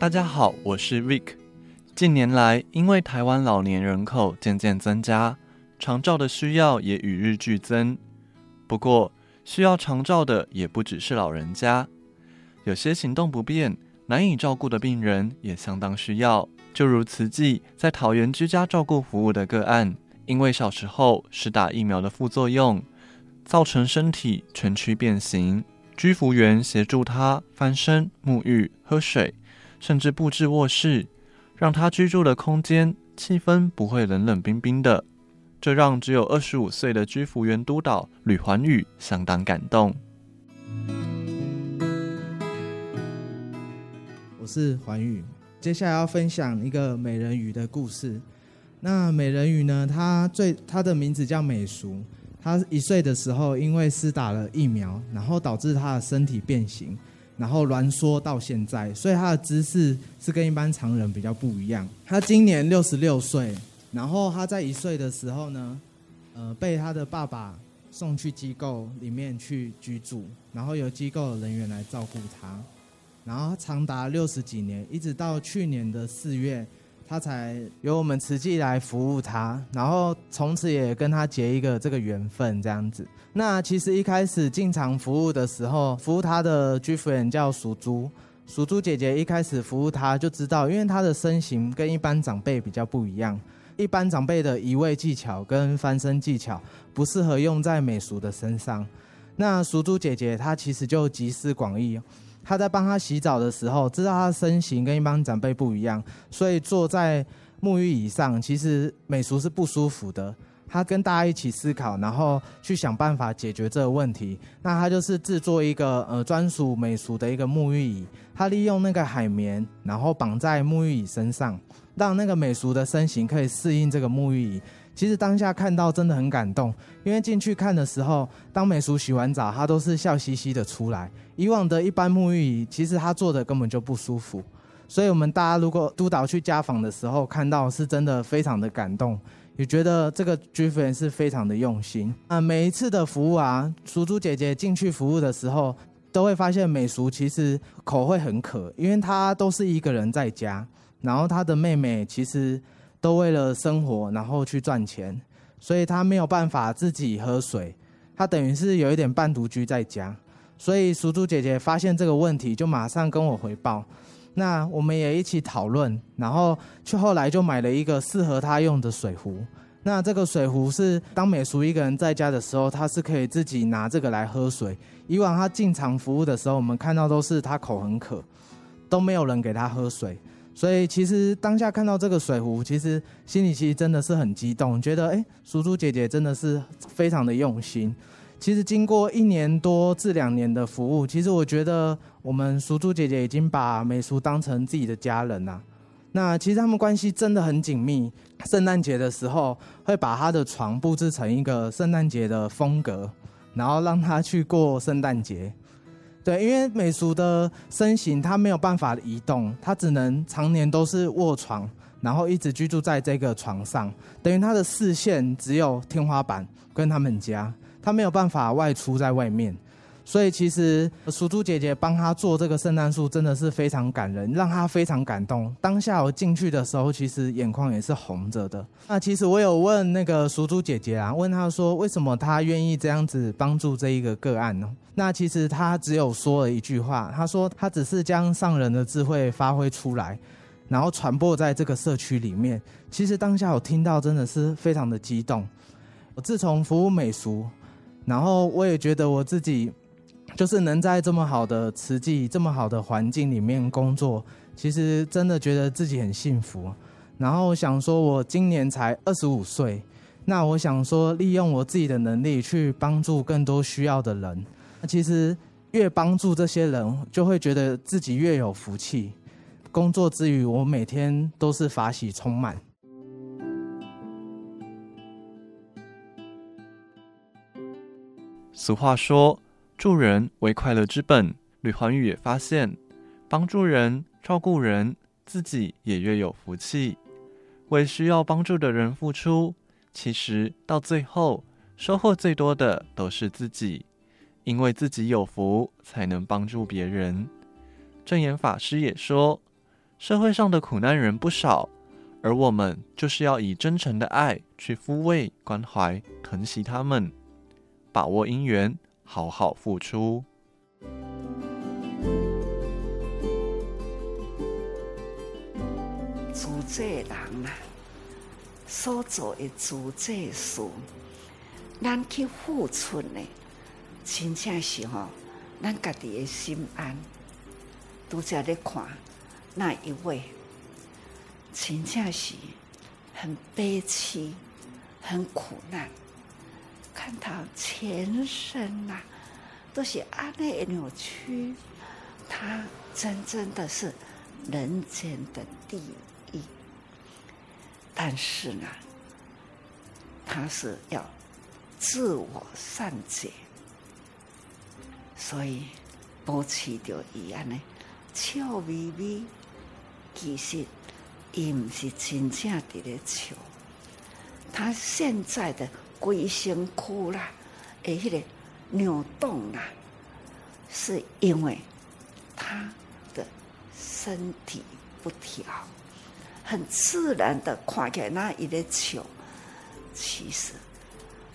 大家好，我是 Vic。近年来，因为台湾老年人口渐渐增加，长照的需要也与日俱增。不过，需要长照的也不只是老人家，有些行动不便、难以照顾的病人也相当需要。就如慈济在桃园居家照顾服务的个案，因为小时候是打疫苗的副作用，造成身体全区变形，居服员协助他翻身、沐浴、喝水，甚至布置卧室，让他居住的空间气氛不会冷冷冰冰的。这让只有二十五岁的居服员督导吕环宇相当感动。我是环宇。接下来要分享一个美人鱼的故事。那美人鱼呢？它最它的名字叫美淑。它一岁的时候，因为施打了疫苗，然后导致它的身体变形，然后挛缩到现在，所以他的姿势是跟一般常人比较不一样。他今年六十六岁，然后他在一岁的时候呢，呃，被他的爸爸送去机构里面去居住，然后由机构的人员来照顾他。然后长达六十几年，一直到去年的四月，他才由我们慈济来服务他，然后从此也跟他结一个这个缘分这样子。那其实一开始进场服务的时候，服务他的居服员叫属猪，属猪姐姐一开始服务他就知道，因为他的身形跟一般长辈比较不一样，一般长辈的移位技巧跟翻身技巧不适合用在美淑的身上。那属猪姐姐她其实就集思广益。他在帮他洗澡的时候，知道他的身形跟一般长辈不一样，所以坐在沐浴椅上，其实美淑是不舒服的。他跟大家一起思考，然后去想办法解决这个问题。那他就是制作一个呃专属美淑的一个沐浴椅，他利用那个海绵，然后绑在沐浴椅身上，让那个美淑的身形可以适应这个沐浴椅。其实当下看到真的很感动，因为进去看的时候，当美淑洗完澡，她都是笑嘻嘻的出来。以往的一般沐浴椅，其实她坐的根本就不舒服。所以我们大家如果督导去家访的时候，看到是真的非常的感动，也觉得这个居服员是非常的用心。啊，每一次的服务啊，淑珠姐姐进去服务的时候，都会发现美淑其实口会很渴，因为她都是一个人在家，然后她的妹妹其实。都为了生活，然后去赚钱，所以他没有办法自己喝水，他等于是有一点半独居在家。所以淑珠姐姐发现这个问题，就马上跟我回报。那我们也一起讨论，然后去后来就买了一个适合他用的水壶。那这个水壶是当美淑一个人在家的时候，他是可以自己拿这个来喝水。以往他进场服务的时候，我们看到都是他口很渴，都没有人给他喝水。所以其实当下看到这个水壶，其实心里其实真的是很激动，觉得哎，淑珠姐姐真的是非常的用心。其实经过一年多至两年的服务，其实我觉得我们淑珠姐姐已经把美淑当成自己的家人呐。那其实他们关系真的很紧密。圣诞节的时候会把她的床布置成一个圣诞节的风格，然后让她去过圣诞节。对，因为美淑的身形，她没有办法移动，她只能常年都是卧床，然后一直居住在这个床上，等于她的视线只有天花板跟他们家，她没有办法外出在外面。所以其实淑珠姐姐帮她做这个圣诞树真的是非常感人，让她非常感动。当下我进去的时候，其实眼眶也是红着的。那其实我有问那个淑珠姐姐啊，问她说为什么她愿意这样子帮助这一个个案呢？那其实她只有说了一句话，她说她只是将上人的智慧发挥出来，然后传播在这个社区里面。其实当下我听到真的是非常的激动。我自从服务美俗，然后我也觉得我自己。就是能在这么好的慈济、这么好的环境里面工作，其实真的觉得自己很幸福。然后想说，我今年才二十五岁，那我想说，利用我自己的能力去帮助更多需要的人。那其实越帮助这些人，就会觉得自己越有福气。工作之余，我每天都是法喜充满。俗话说。助人为快乐之本。吕环宇也发现，帮助人、照顾人，自己也越有福气。为需要帮助的人付出，其实到最后收获最多的都是自己，因为自己有福，才能帮助别人。证言法师也说，社会上的苦难人不少，而我们就是要以真诚的爱去抚慰、关怀、疼惜他们，把握因缘，好好付出。自济人啊，所做的做这事，咱去付出呢，真正是吼，咱家己的心安。拄则咧看那一位，真正是很悲凄、很苦难，他全身呐、啊、都是安内扭曲，他真正的是人间的地狱，但是呢，他是要自我善解，所以保持着伊安呢。笑眯眯，其实伊毋是真正伫咧笑。他现在的规身躯啦，诶，迄个扭动啦，是因为他的身体不调，很自然的看起来那一个笑，其实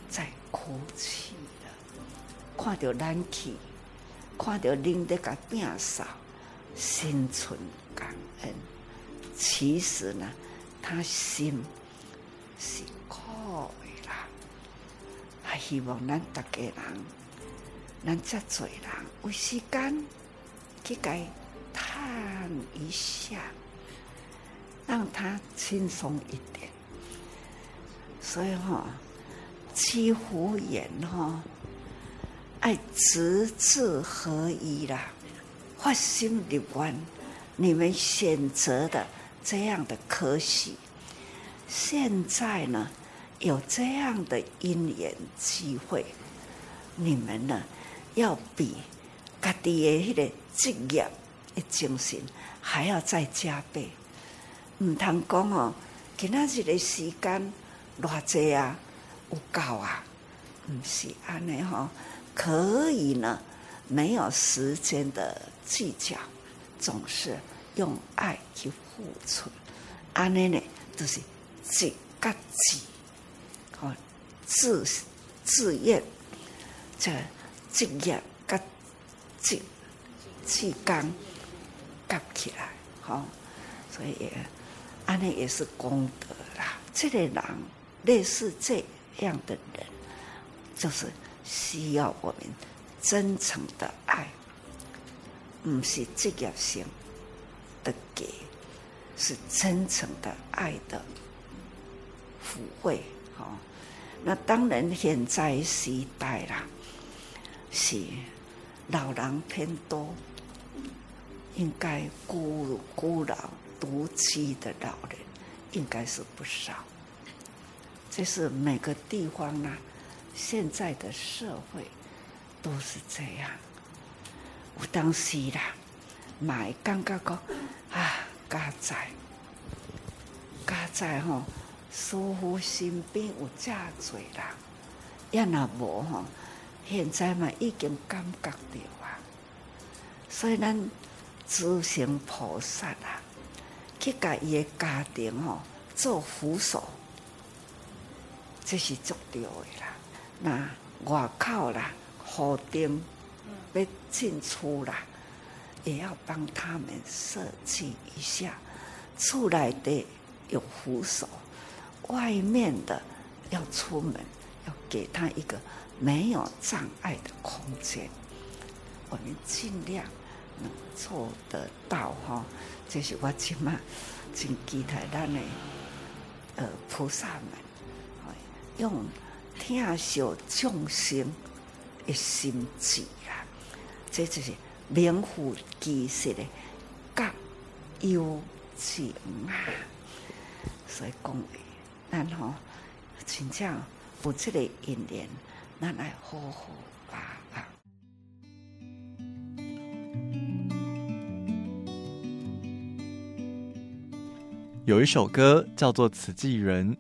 在哭泣了。看到咱去，看到恁在甲摒扫。心存感恩，其实呢，他心是苦。希望咱大家人，咱这多人有时间去给探一下，让他轻松一点。所以哈、哦，几乎言哈，爱直至合一啦。发心的愿，你们选择的这样的科系，现在呢有这样的因缘机会，你们呢要比家己的迄个职业的精神还要再加倍。唔通讲哦，今仔日的时间偌济啊，有够啊？唔是安尼吼，可以呢。没有时间的计较，总是用爱去付出。安尼呢，就是自觉自，哦，自自愿，这职业跟自自刚夹起来，好、哦，所以也安尼也是功德啦。这类人类似这样的人，就是需要我们。真诚的爱，不是职业性的给，是真诚的爱的抚慰。好，那当然现在时代啦，是老人偏多，应该孤孤老独居的老人应该是不少。这是每个地方啦，现在的社会。都是这样，我当时啦，买刚刚讲啊，家在家在吼，师傅身边有这多人，要那无吼，现在嘛已经感觉到啊，所以咱诸行菩萨啊，去甲伊个家庭吼做扶手，这是足对的啦。那外口啦。好丁要进出啦，也要帮他们设计一下。出来的有扶手，外面的要出门，要给他一个没有障碍的空间。我们尽量能做得到哈。这是我今嘛真期待咱的呃菩萨们，用听受众生。一心志啊，这就是名副其实的觉幽情啊。所以讲，咱吼真正有这个因缘，咱来好好把握。有一首歌叫做《慈济人》，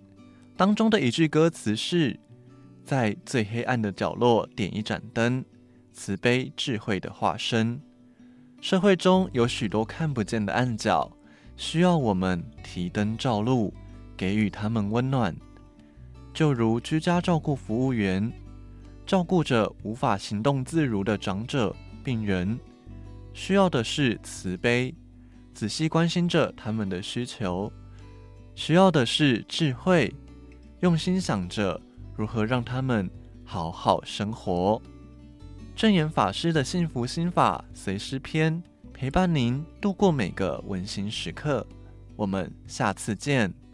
当中的一句歌词是。在最黑暗的角落点一盏灯，慈悲智慧的化身。社会中有许多看不见的暗角，需要我们提灯照路，给予他们温暖。就如居家照顾服务员，照顾着无法行动自如的长者、病人，需要的是慈悲，仔细关心着他们的需求；需要的是智慧，用心想着如何让他们好好生活。证严法师的幸福心法随师篇，陪伴您度过每个温馨时刻。我们下次见。